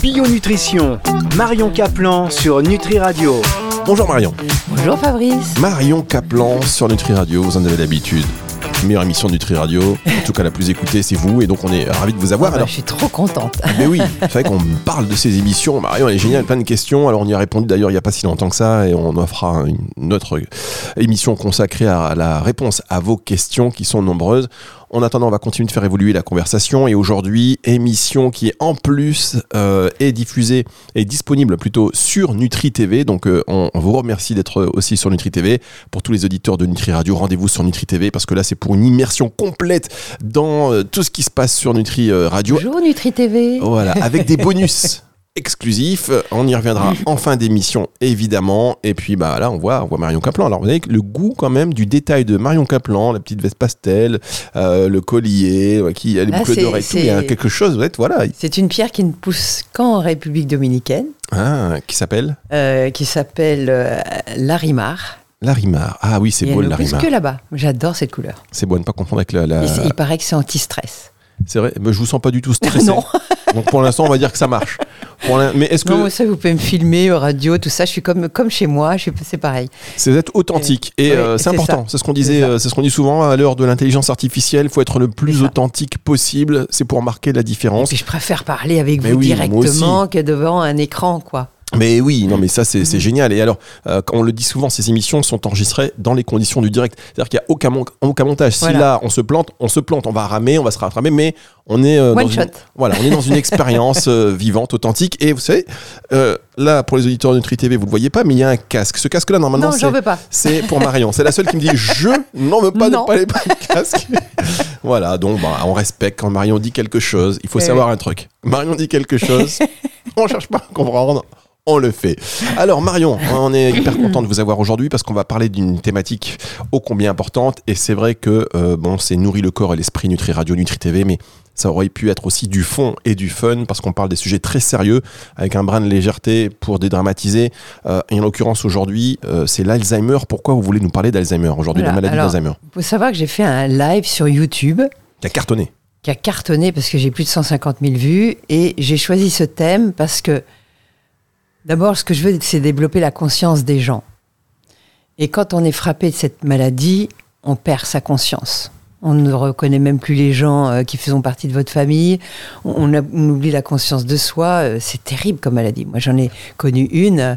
Bio Nutrition, Marion Caplan sur Nutri Radio. Bonjour Marion. Bonjour Fabrice. Marion Caplan sur Nutri Radio, vous en avez l'habitude. Meilleure émission de Nutri Radio, en tout cas la plus écoutée, c'est vous, et donc on est ravis de vous avoir. Ah bah, Alors, je suis trop contente. mais oui, c'est vrai qu'on parle de ces émissions. Marion, elle est géniale, plein de questions. Alors on y a répondu d'ailleurs il n'y a pas si longtemps que ça, et on en fera une autre émission consacrée à la réponse à vos questions qui sont nombreuses. En attendant, on va continuer de faire évoluer la conversation et aujourd'hui, émission qui est en plus euh, est diffusée et disponible plutôt sur Nutri TV. Donc, euh, on, on vous remercie d'être aussi sur Nutri TV. Pour tous les auditeurs de Nutri Radio, rendez-vous sur Nutri TV parce que là, c'est pour une immersion complète dans euh, tout ce qui se passe sur Nutri Radio. Bonjour Nutri TV. Voilà, avec des bonus exclusifs. On y reviendra en fin d'émission, évidemment. Et puis, bah là, on voit, on voit Marion Caplan. Alors, vous avez le goût quand même du détail de Marion Caplan, la petite veste pastel, euh, le collier, qui a les Ah, boucles c'est- d'oreilles, tout. Il y a quelque chose, vous êtes, voilà. C'est une pierre qui ne pousse qu'en République dominicaine, Ah, qui s'appelle euh, qui s'appelle euh, l'arimar. Larimar. Ah oui, c'est Et beau le Larimar. que là-bas. J'adore cette couleur. C'est beau à ne pas confondre avec la. la- Et il paraît que c'est anti-stress. C'est vrai, mais je vous sens pas du tout stressé. Non. Donc pour l'instant, on va dire que ça marche. Pour l'in- mais est-ce que Non, ça, vous pouvez me filmer, au radio, tout ça. Je suis comme, comme chez moi. suis- C'est pareil. C'est d'être authentique et euh, c'est important. C'est ce qu'on disait, C'est euh, c'est ce qu'on dit souvent à l'heure de l'intelligence artificielle. Il faut être le plus authentique possible. C'est pour marquer la Et différence. puis je préfère parler avec Mais vous oui, directement que devant un écran, quoi. Mais oui, non, mais ça c'est Mhm. génial. Et alors, euh, on le dit souvent, ces émissions sont enregistrées dans les conditions du direct. C'est-à-dire qu'il n'y a aucun, mon- aucun montage. Si Voilà. là on se plante, on se plante, on va ramer, on va se rattraper, mais on est euh, dans shot. une, voilà, on est dans une expérience euh, vivante, authentique. Et vous savez, euh, là pour les auditeurs de Nutri TV, vous le voyez pas, mais il y a un casque. Ce casque-là, normalement, c'est pour Marion. C'est la seule qui me dit je n'en veux pas Non. de pas les casques. voilà, donc bah, on respecte quand Marion dit quelque chose. Il faut Eh savoir un truc. Marion dit quelque chose, on cherche pas à comprendre. On le fait. Alors Marion, on est hyper content de vous avoir aujourd'hui parce qu'on va parler d'une thématique ô combien importante et c'est vrai que euh, bon, c'est nourri le corps et l'esprit Nutri Radio, Nutri TV, mais ça aurait pu être aussi du fond et du fun parce qu'on parle des sujets très sérieux avec un brin de légèreté pour dédramatiser. Euh, et en l'occurrence aujourd'hui, euh, c'est l'Alzheimer. Pourquoi vous voulez nous parler d'Alzheimer aujourd'hui, Voilà, la maladie d'Alzheimer? Il faut savoir que j'ai fait un live sur YouTube qui a cartonné. qui a cartonné parce que j'ai plus de 150 000 vues et j'ai choisi ce thème parce que d'abord ce que je veux c'est développer la conscience des gens. Et quand on est frappé de cette maladie, on perd sa conscience. On ne reconnaît même plus les gens euh, qui font partie de votre famille. On, oublie la conscience de soi. Euh, C'est terrible comme maladie. Moi, j'en ai connu une.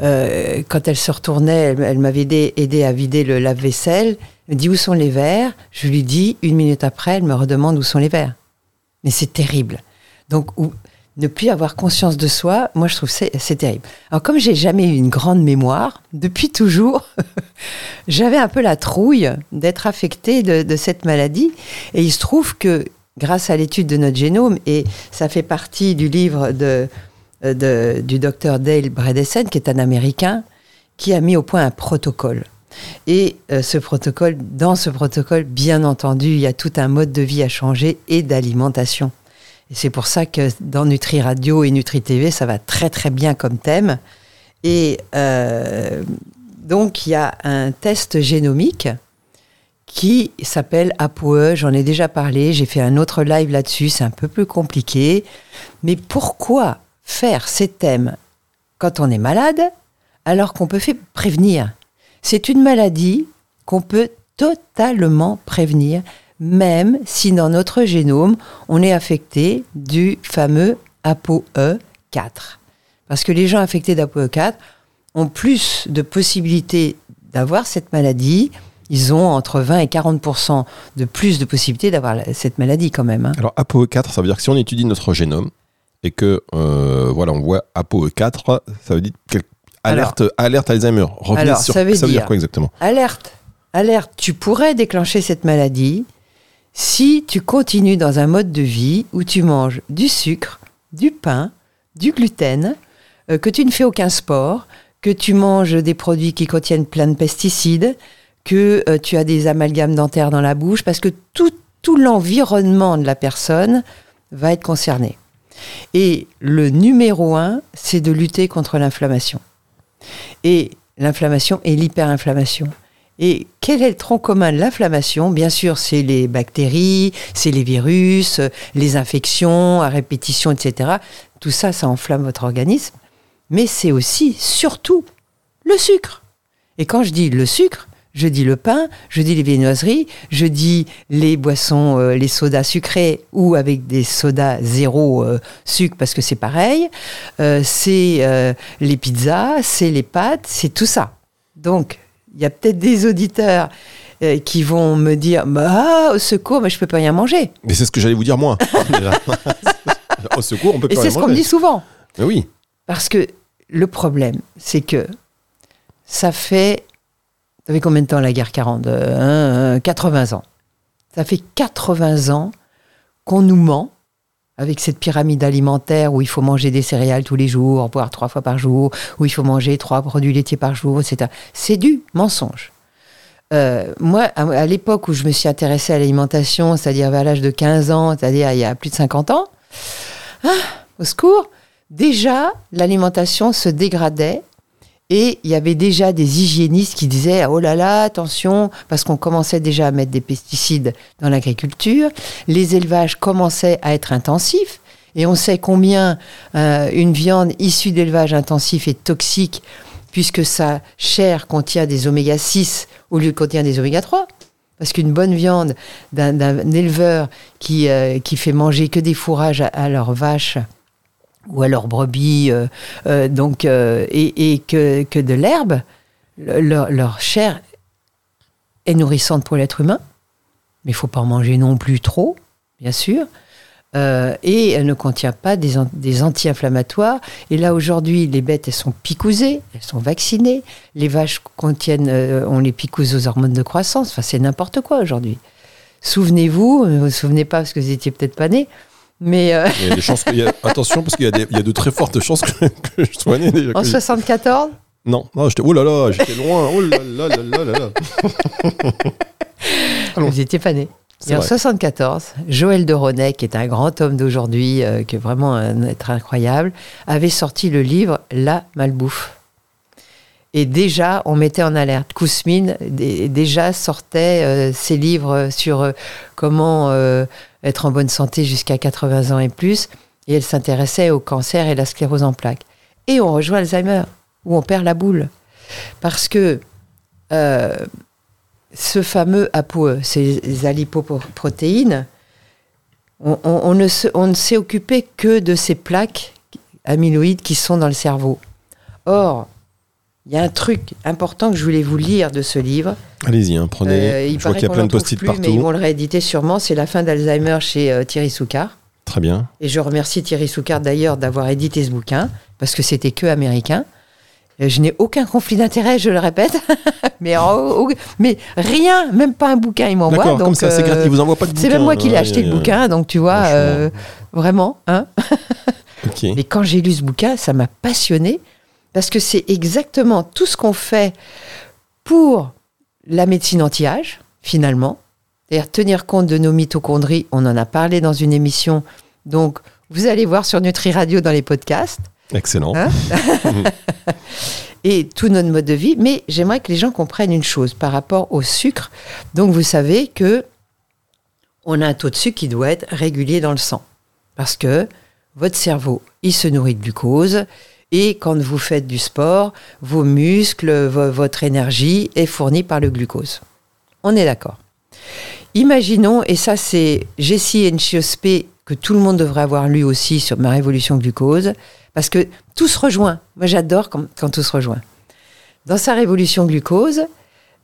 euh, quand elle se retournait, elle, m'avait aidé, aidé à vider le lave-vaisselle. Elle me dit où sont les verres? Je lui dis, une minute après, elle me redemande où sont les verres. Mais c'est terrible. Donc, ne plus avoir conscience de soi, moi, je trouve c'est terrible. Alors, comme j'ai jamais eu une grande mémoire, depuis toujours, j'avais un peu la trouille d'être affectée de, cette maladie. Et il se trouve que, grâce à l'étude de notre génome, et ça fait partie du livre de, de- du docteur Dale Bredesen, qui est un Américain, qui a mis au point un protocole. Et euh, ce protocole, dans ce protocole, bien entendu, il y a tout un mode de vie à changer et d'alimentation. C'est pour ça que dans Nutri Radio et Nutri TV, ça va très très bien comme thème. Et euh, donc, il y a un test génomique qui s'appelle ApoE. J'en ai déjà parlé. J'ai fait un autre live là-dessus. C'est un peu plus compliqué. Mais pourquoi faire ces thèmes quand on est malade alors qu'on peut prévenir? C'est une maladie qu'on peut totalement prévenir, même si dans notre génome, on est affecté du fameux ApoE4. Parce que les gens affectés d'ApoE4 ont plus de possibilités d'avoir cette maladie. Ils ont entre 20 et 40% de plus de possibilités d'avoir cette maladie quand même. hein. Alors ApoE4, ça veut dire que si on étudie notre génome et que euh, voilà, on voit ApoE4, ça veut dire quel- alerte, alerte Alzheimer. Revenez alors, sur ça veut dire- quoi exactement? Alerte, alerte, tu pourrais déclencher cette maladie si tu continues dans un mode de vie où tu manges du sucre, du pain, du gluten, euh, que tu ne fais aucun sport, que tu manges des produits qui contiennent plein de pesticides, que euh, tu as des amalgames dentaires dans la bouche, parce que tout, tout l'environnement de la personne va être concerné. Et le numéro un, c'est de lutter contre l'inflammation. Et l'inflammation et l'hyperinflammation. Et quel est le tronc commun de l'inflammation? Bien sûr, c'est les bactéries, c'est les virus, les infections à répétition, etc. tout ça, ça enflamme votre organisme. Mais c'est aussi, surtout, le sucre. Et quand je dis le sucre, je dis le pain, je dis les viennoiseries, je dis les boissons, euh, les sodas sucrés ou avec des sodas zéro euh, sucre parce que c'est pareil. Euh, c'est les pizzas, c'est les pâtes, c'est tout ça. Donc, il y a peut-être des auditeurs euh, qui vont me dire bah, au secours, mais je peux pas rien manger. Mais c'est ce que j'allais vous dire moi. déjà. Au secours, on peut Et pas c'est rien ce qu'on me manger. dit souvent. Mais oui. Parce que le problème, c'est que ça fait. Ça fait combien de temps la guerre 40 Euh, hein, euh, 80 ans. Ça fait 80 ans qu'on nous ment avec cette pyramide alimentaire où il faut manger des céréales tous les jours, voire trois fois par jour, où il faut manger trois produits laitiers par jour, etc. C'est du mensonge. Euh, moi, à, l'époque où je me suis intéressée à l'alimentation, c'est-à-dire à l'âge de 15 ans, c'est-à-dire il y a plus de 50 ans, ah, au secours, déjà l'alimentation se dégradait et il y avait déjà des hygiénistes qui disaient oh là là attention parce qu'on commençait déjà à mettre des pesticides dans l'agriculture, les élevages commençaient à être intensifs et on sait combien euh, une viande issue d'élevage intensif est toxique puisque sa chair contient des oméga 6 au lieu de contenir des oméga 3. Parce qu'une bonne viande d'un éleveur qui, euh, qui fait manger que des fourrages à, à leurs vaches ou à leurs brebis, euh, euh, donc, euh, et, que, que de l'herbe, le- leur, chair est nourrissante pour l'être humain, mais il faut pas en manger non plus trop, bien sûr. Et elle ne contient pas des, an- des anti-inflammatoires. Et là, aujourd'hui, les bêtes, elles sont picousées, elles sont vaccinées. Les vaches contiennent, on les picouse aux hormones de croissance. Enfin, c'est n'importe quoi aujourd'hui. Souvenez-vous, ne vous vous souvenez pas parce que vous étiez peut-être pas né, mais euh, Il y a des chances que- il y a- attention, parce qu'il y, a des- il y a de très fortes chances que, que je sois né déjà. en que- 74, Non, non j'étais, oh là là, j'étais loin. Oh là là là là là là. Vous étiez pas né. Et en vrai. 74, Joël de Ronet, qui est un grand homme d'aujourd'hui, euh, qui est vraiment un être incroyable, avait sorti le livre La malbouffe. Et déjà, on mettait en alerte. Kousmine dé- déjà sortait euh, ses livres sur euh, comment euh, être en bonne santé jusqu'à 80 ans et plus. Et elle s'intéressait au cancer et la sclérose en plaques. Et on rejoint Alzheimer, où on perd la boule. Parce que ce fameux ApoE, ces alipoprotéines, on, ne on ne s'est occupé que de ces plaques amyloïdes qui sont dans le cerveau. Or, il y a un truc important que je voulais vous lire de ce livre. Allez-y, hein, prenez. Euh, il je vois qu'il y a plein de post-it plus, Mais ils partout. vont le rééditer sûrement. C'est la fin d'Alzheimer chez euh, Thierry Soucard. Très bien. Et je remercie Thierry Soucard d'ailleurs d'avoir édité ce bouquin, parce que c'était que américain. Euh, Je n'ai aucun conflit d'intérêt, je le répète. mais, en- au- mais rien, même pas un bouquin, il m'envoie. D'accord, comme ça, c'est. Vous envoie pas de bouquin. C'est même moi qui l'ai Ouais, acheté ouais, le ouais. bouquin, donc tu vois, euh, vraiment. Hein mais quand j'ai lu ce bouquin, ça m'a passionné parce que c'est exactement tout ce qu'on fait pour la médecine anti-âge, finalement. C'est-à-dire tenir compte de nos mitochondries. On en a parlé dans une émission. Donc, vous allez voir sur Nutri Radio dans les podcasts Excellent. Hein et tout notre mode de vie. Mais j'aimerais que les gens comprennent une chose par rapport au sucre. Donc, vous savez que on a un taux de sucre qui doit être régulier dans le sang. Parce que votre cerveau, il se nourrit de glucose. Et quand vous faites du sport, vos muscles, vo- votre énergie est fournie par le glucose. On est d'accord. Imaginons, et ça c'est Jessie Nchiospe, que tout le monde devrait avoir lu aussi sur ma révolution glucose, parce que tout se rejoint. Moi j'adore quand, tout se rejoint. Dans sa révolution glucose,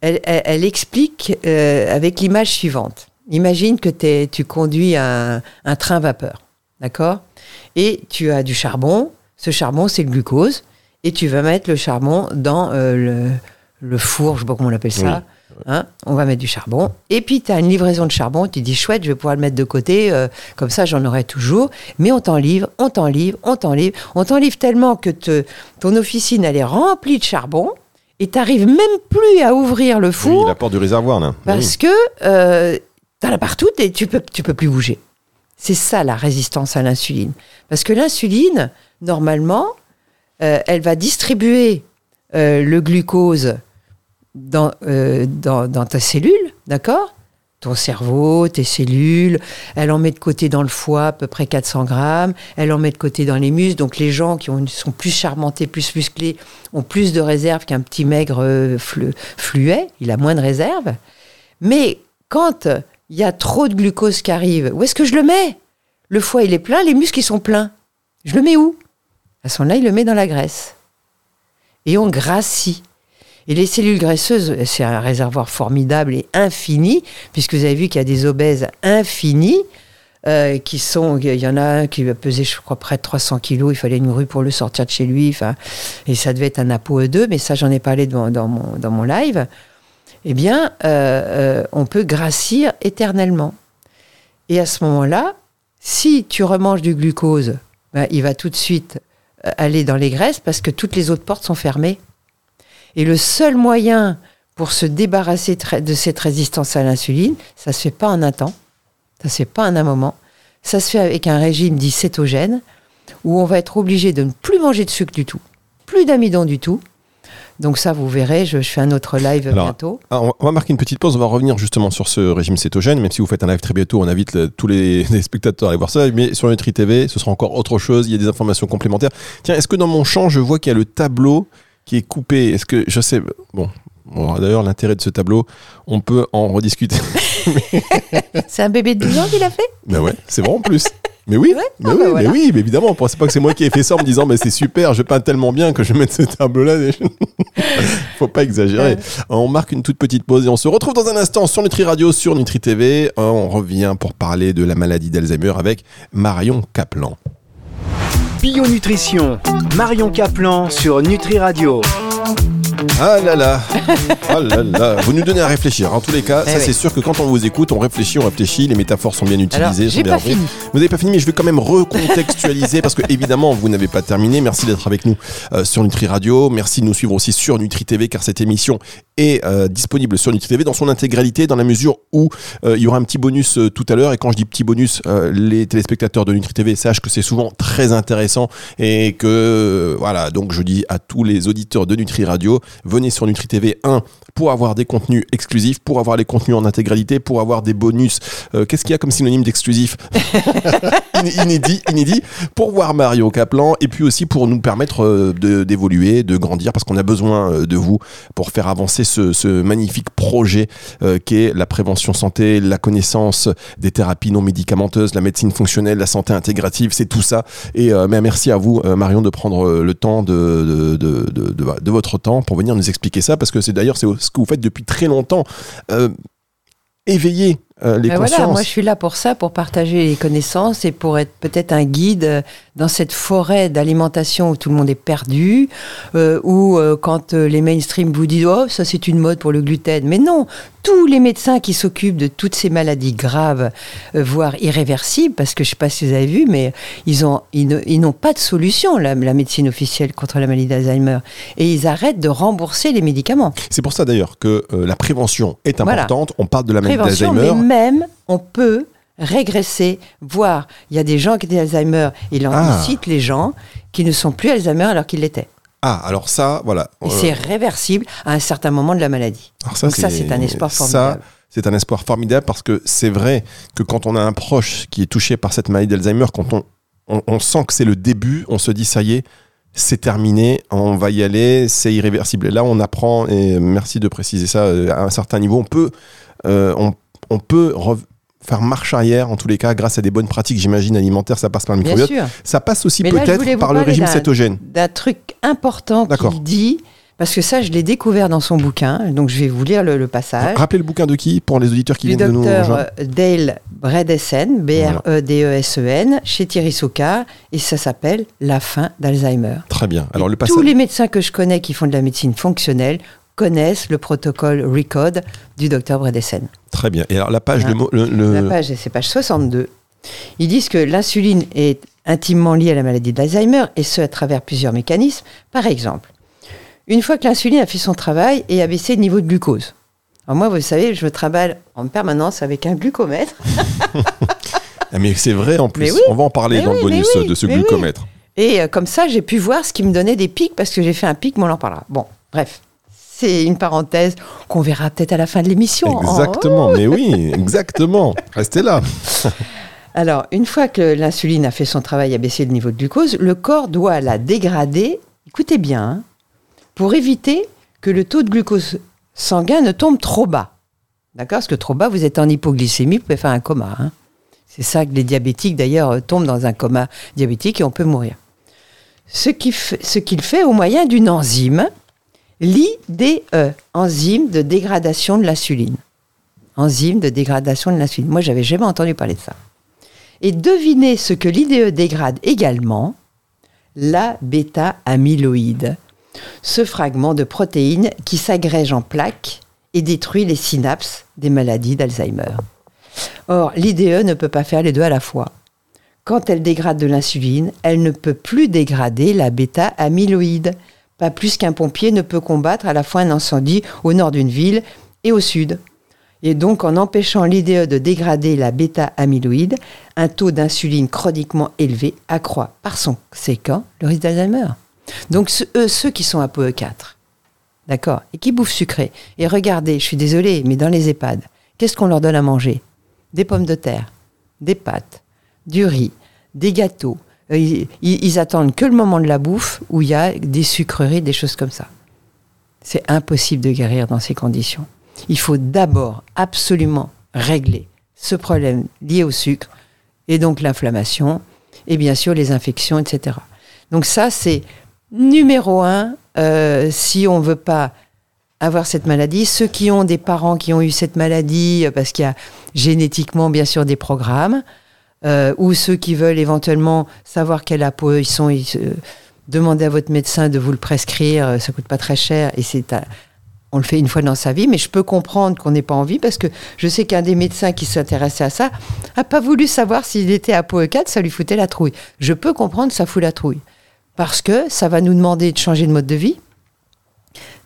elle, explique euh, avec l'image suivante. Imagine que tu conduis un train vapeur, d'accord? Et tu as du charbon. Ce charbon, c'est le glucose. Et tu vas mettre le charbon dans euh, le, le four, je sais pas comment on appelle ça. Hein on va mettre du charbon. Et puis, tu as une livraison de charbon. Tu dis, chouette, je vais pouvoir le mettre de côté. euh, comme ça, j'en aurai toujours. Mais on t'en livre, on t'en livre, on t'en livre. On t'en livre tellement que te- ton officine, elle est remplie de charbon. Et tu n'arrives même plus à ouvrir le four. Oui, la porte du réservoir, là. Parce que euh, t'en as partout et tu peux, tu peux plus bouger. C'est ça la résistance à l'insuline. Parce que l'insuline, normalement, euh, elle va distribuer euh, le glucose dans, euh, dans, dans ta cellule, d'accord? Ton cerveau, tes cellules. Elle en met de côté dans le foie à peu près 400 grammes. Elle en met de côté dans les muscles. Donc les gens qui ont, sont plus charmentés, plus musclés, ont plus de réserves qu'un petit maigre flu- fluet. Il a moins de réserves. Mais quand il y a trop de glucose qui arrive, où est-ce que je le mets? Le foie, il est plein, les muscles, ils sont pleins. Je le mets où? À ce moment-là, il le met dans la graisse. Et on grassit. Et les cellules graisseuses, c'est un réservoir formidable et infini, puisque vous avez vu qu'il y a des obèses infinis, euh, qui sont, il y en a un qui va peser, je crois, près de 300 kilos, il fallait une rue pour le sortir de chez lui, et ça devait être un ApoE2, mais ça j'en ai parlé dans, mon, dans mon live. Eh bien, euh, euh, on peut grassir éternellement. Et à ce moment-là, si tu remanges du glucose, ben, il va tout de suite aller dans les graisses parce que toutes les autres portes sont fermées. Et le seul moyen pour se débarrasser de cette résistance à l'insuline, ça se fait pas en un temps, ça se fait pas en un moment, ça se fait avec un régime dit cétogène, où on va être obligé de ne plus manger de sucre du tout, plus d'amidon du tout. Donc ça, vous verrez, je, je fais un autre live Alors, bientôt. Ah, on va- marquer une petite pause, on va revenir justement sur ce régime cétogène, même si vous faites un live très bientôt, on invite le- tous les, les spectateurs à aller voir ça, mais sur Nutri TV, ce sera encore autre chose, il y a des informations complémentaires. Tiens, est-ce que dans mon champ, je vois qu'il y a le tableau qui est coupé? Est-ce que, je sais, bon, bon, d'ailleurs, l'intérêt de ce tableau, on peut en rediscuter. C'est un bébé de 12 ans qui l'a fait? Mais ouais, c'est bon en plus. Mais oui, Ouais, mais, ah oui bah mais oui, mais évidemment, pas que c'est moi qui ai fait ça en me disant, mais c'est super, je peins tellement bien que je vais mettre ce tableau-là. Faut pas exagérer. On marque une toute petite pause et on se retrouve dans un instant sur Nutri Radio, sur Nutri TV. Euh, On revient pour parler de la maladie d'Alzheimer avec Marion Kaplan. Bio-nutrition, Marion Caplan sur Nutri Radio. Ah là là, ah là là, vous nous donnez à réfléchir. En tous les cas, Eh ça oui. c'est sûr que quand on vous écoute, on réfléchit, on réfléchit, les métaphores sont bien Alors, utilisées, sont bien pas fini. Vous n'avez pas fini, mais je vais quand même recontextualiser parce que évidemment vous n'avez pas terminé. Merci d'être avec nous euh, sur Nutri Radio. Merci de nous suivre aussi sur Nutri TV car cette émission est euh, disponible sur Nutri TV dans son intégralité dans la mesure où euh, il y aura un petit bonus euh, tout à l'heure. Et quand je dis petit bonus, euh, les téléspectateurs de Nutri TV sachent que c'est souvent très intéressant et que voilà. Donc je dis à tous les auditeurs de Nutri Radio, venez sur Nutri TV 1 pour avoir des contenus exclusifs, pour avoir les contenus en intégralité, pour avoir des bonus. Euh, Qu'est-ce qu'il y a comme synonyme d'exclusif? inédit, inédit, pour voir Mario Kaplan et puis aussi pour nous permettre euh, d'évoluer, de, grandir, parce qu'on a besoin euh, de vous pour faire avancer ce, ce magnifique projet euh, qu'est la prévention santé, la connaissance des thérapies non médicamenteuses, la médecine fonctionnelle, la santé intégrative, c'est tout ça. Et euh, mais merci à vous, Marion, de prendre le temps de, de, de, de- votre temps pour venir nous expliquer ça, parce que c'est d'ailleurs ce que vous faites depuis très longtemps. Éveiller euh, les Ben consciences. voilà, moi je suis là pour ça, pour partager les connaissances et pour être peut-être un guide euh, dans cette forêt d'alimentation où tout le monde est perdu, euh, où euh, quand euh, les mainstream vous disent oh ça c'est une mode pour le gluten, mais non, tous les médecins qui s'occupent de toutes ces maladies graves, voire irréversibles, parce que je sais pas si vous avez vu, mais ils ont ils ne- n'ont pas de solution la, la médecine officielle contre la maladie d'Alzheimer et ils arrêtent de rembourser les médicaments. C'est pour ça d'ailleurs que la prévention est Voilà. importante. On parle de la maladie d'Alzheimer. Même on peut régresser, voire il y a des gens qui étaient Alzheimer, il en Ah. cite les gens qui ne sont plus Alzheimer alors qu'ils l'étaient. Ah, alors ça, voilà. Et Euh, c'est réversible à un certain moment de la maladie. alors ça, Donc ça, c'est un espoir ça, formidable. c'est un espoir formidable parce que c'est vrai que quand on a un proche qui est touché par cette maladie d'Alzheimer, quand on, on, on sent que c'est le début, on se dit ça y est, c'est terminé, on va y aller, c'est irréversible. Et là, on apprend, et merci de préciser ça, euh, à un certain niveau, on peut, euh, on, on peut faire marche arrière, en tous les cas, grâce à des bonnes pratiques, j'imagine, alimentaires, ça passe par le microbiote. Ça passe aussi peut-être par le régime cétogène. D'un truc important qu'il dit, parce que ça, je l'ai découvert dans son bouquin, donc je vais vous lire le, le passage. Rappelez le bouquin de qui pour les auditeurs qui du viennent de nous docteur rejoindre euh, Dale Bredesen, E B-R-E-D-E-S-E-N, chez Thierry Soka, et ça s'appelle La fin d'Alzheimer. Très bien. Alors le Tous passage. les médecins que je connais qui font de la médecine fonctionnelle connaissent le protocole RECODE du docteur Bredesen. Très bien. Et alors la page, Ah. le, le- La page, c'est page 62. Ils disent que l'insuline est intimement liée à la maladie d'Alzheimer, et ce à travers plusieurs mécanismes. Par exemple, une fois que l'insuline a fait son travail et a baissé le niveau de glucose. Alors moi, vous savez, je travaille en permanence avec un glucomètre. Ah, mais c'est vrai en plus. Oui. On va en parler dans oui, le bonus oui, de ce glucomètre. Et euh, comme ça, j'ai pu voir ce qui me donnait des pics, parce que j'ai fait un pic, mais on en parlera. Bon, bref, c'est une parenthèse qu'on verra peut-être à la fin de l'émission. Oh. Exactement, mais oui, exactement. Restez là. Alors, une fois que l'insuline a fait son travail à baisser le niveau de glucose, le corps doit la dégrader, écoutez bien, hein, pour éviter que le taux de glucose sanguin ne tombe trop bas. D'accord Parce que trop bas, vous êtes en hypoglycémie, vous pouvez faire un coma. hein. C'est ça que les diabétiques, d'ailleurs, euh, tombent dans un coma diabétique et on peut mourir. Ce qu'il fait au moyen d'une enzyme, l'IDE, enzyme de dégradation de l'insuline. Enzyme de dégradation de l'insuline. Moi, j'avais jamais entendu parler de ça. Et devinez ce que l'IDE dégrade également la bêta-amyloïde, ce fragment de protéine qui s'agrège en plaques et détruit les synapses des maladies d'Alzheimer. Or, l'IDE ne peut pas faire les deux à la fois. Quand elle dégrade de l'insuline, elle ne peut plus dégrader la bêta-amyloïde, pas plus qu'un pompier ne peut combattre à la fois un incendie au nord d'une ville et au sud. Et donc, en empêchant l'IDE de dégrader la bêta-amyloïde, un taux d'insuline chroniquement élevé accroît par son séquent le risque d'Alzheimer. Donc, ce- eux, ceux qui sont ApoE4, d'accord, et qui bouffent sucré, et regardez, je suis désolée, mais dans les EHPAD, qu'est-ce qu'on leur donne à manger? Des pommes de terre, des pâtes, du riz, des gâteaux. Euh, Ils, attendent que le moment de la bouffe où il y a des sucreries, des choses comme ça. C'est impossible de guérir dans ces conditions. Il faut d'abord absolument régler ce problème lié au sucre et donc l'inflammation et bien sûr les infections, etc. Donc ça, c'est numéro un euh, si on veut pas avoir cette maladie. Ceux qui ont des parents qui ont eu cette maladie, euh, parce qu'il y a génétiquement bien sûr des programmes, euh, ou ceux qui veulent éventuellement savoir quelle APOE ils sont, ils, euh, demandez à votre médecin de vous le prescrire, euh, ça coûte pas très cher et c'est on le fait une fois dans sa vie, mais je peux comprendre qu'on n'ait pas envie parce que je sais qu'un des médecins qui s'intéressait à ça a pas voulu savoir s'il était à POE 4, ça lui foutait la trouille. Je peux comprendre ça fout la trouille parce que ça va nous demander de changer de mode de vie,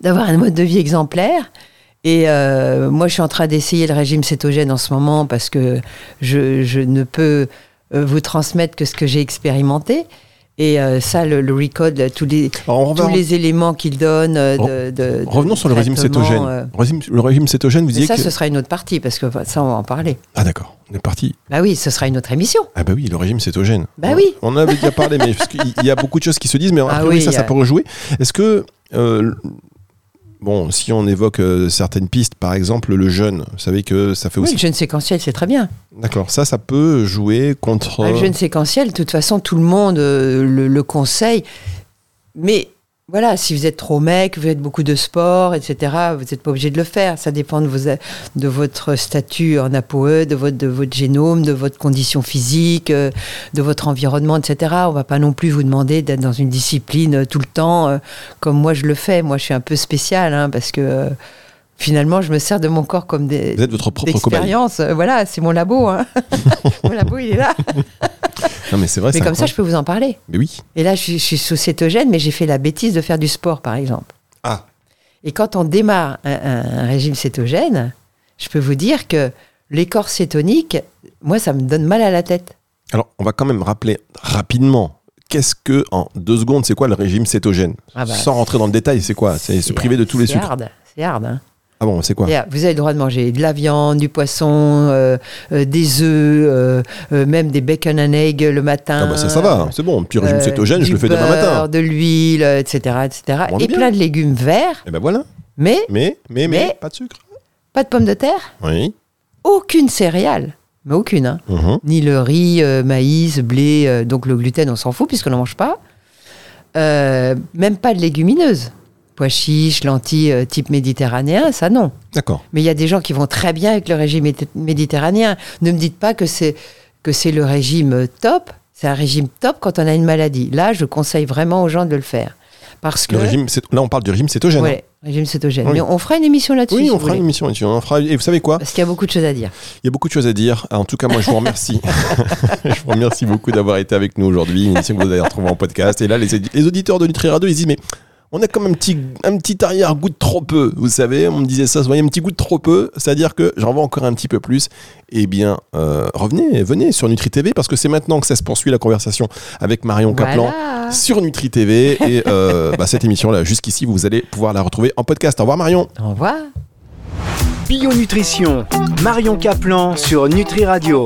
d'avoir un mode de vie exemplaire. Et euh, moi, je suis en train d'essayer le régime cétogène en ce moment parce que je, je ne peux euh, vous transmettre que ce que j'ai expérimenté. Et euh, ça, le, le recode, tous les, va tous les éléments qu'il donne. de, de- Revenons de sur le régime cétogène. euh, le régime cétogène, vous disiez ça, que... ce sera une autre partie, parce que ça, on va en parler. Ah d'accord, on est parti. Bah oui, ce sera une autre émission. Ah bah oui, le régime cétogène. Bah On- oui. On en avait déjà parlé, mais qu'il y a beaucoup de choses qui se disent, mais Ah priori, oui, ça, ça peut rejouer. Est-ce que, euh, bon, si on évoque euh, certaines pistes, par exemple le jeûne, vous savez que ça fait Oui, aussi... le jeûne séquentiel, c'est très bien. D'accord, ça, ça peut jouer contre... Ah, Le jeûne séquentiel, de toute façon, tout le monde euh, le, le conseille. Mais voilà, si vous êtes trop mec, vous faites beaucoup de sport, etc., vous n'êtes pas obligé de le faire. Ça dépend de, vos, de votre statut en APOE, de votre, de votre génome, de votre condition physique, euh, de votre environnement, etc. On va pas non plus vous demander d'être dans une discipline euh, tout le temps, euh, comme moi je le fais. Moi, je suis un peu spécial, hein, parce que finalement, je me sers de mon corps comme des, Vous êtes votre propre. Euh, Voilà, c'est mon labo. hein. mon labo, il est là. Non mais c'est vrai, Mais c'est comme ça, je peux vous en parler. Mais oui. Et là, je, suis- je suis sous cétogène, mais j'ai fait la bêtise de faire du sport, par exemple. Ah, Et quand on démarre un, un- un régime cétogène, je peux vous dire que l'écorce cétonique, moi, ça me donne mal à la tête. alors on va quand même rappeler rapidement, qu'est-ce que, en deux secondes, c'est quoi le régime cétogène? Ah bah, Sans rentrer dans le détail, c'est quoi? C'est se priver de tous les c'est sucres. hard, C'est hard. hein. Ah bon, c'est quoi. Vous avez le droit de manger de la viande, du poisson, euh, euh, des œufs, euh, même des bacon and egg le matin. Ah bah ça, ça va, c'est bon. Petit régime cétogène, je le fais demain beurre, matin. De l'huile, etc., etc. Et bien. plein de légumes verts, Et ben voilà. mais Mais, mais, mais, Mais- pas de sucre. pas de pommes de terre, Oui. aucune céréale. Mais aucune, hein. Mhm. Ni le riz, maïs, blé, donc le gluten, on s'en fout puisqu'on n'en mange pas. Même pas de légumineuses. Pois chiches, lentilles euh, type méditerranéen, ça non. D'accord. Mais il y a des gens qui vont très bien avec le régime méditerranéen. Ne me dites pas que c'est que c'est le régime euh, top. C'est un régime top quand on a une maladie. Là, je conseille vraiment aux gens de le faire. Parce que Le régime, là, on parle du régime cétogène. hein. Ouais, régime cétogène. Oui. Mais on fera une émission là-dessus. Oui, si on fera une émission là-dessus. On fera- Et vous savez quoi? Parce qu'il y a beaucoup de choses à dire. Il y a beaucoup de choses à dire. En tout cas, moi, je vous remercie. je vous remercie beaucoup d'avoir été avec nous aujourd'hui. Une émission que vous allez retrouver en podcast. Et là, les, les auditeurs de Nutri Radio, ils disent, mais on a comme un petit, un petit arrière-goût de trop peu, vous savez, on me disait ça, vous voyez, un petit goût de trop peu, c'est-à-dire que j'en veux encore un petit peu plus. Eh bien, euh, revenez, venez sur Nutri TV, parce que c'est maintenant que ça se poursuit la conversation avec Marion Caplan Voilà. sur Nutri TV. Et euh, bah, cette émission-là, jusqu'ici, vous allez pouvoir la retrouver en podcast. Au revoir Marion Au revoir. Bio Nutrition, Marion Caplan sur Nutri Radio.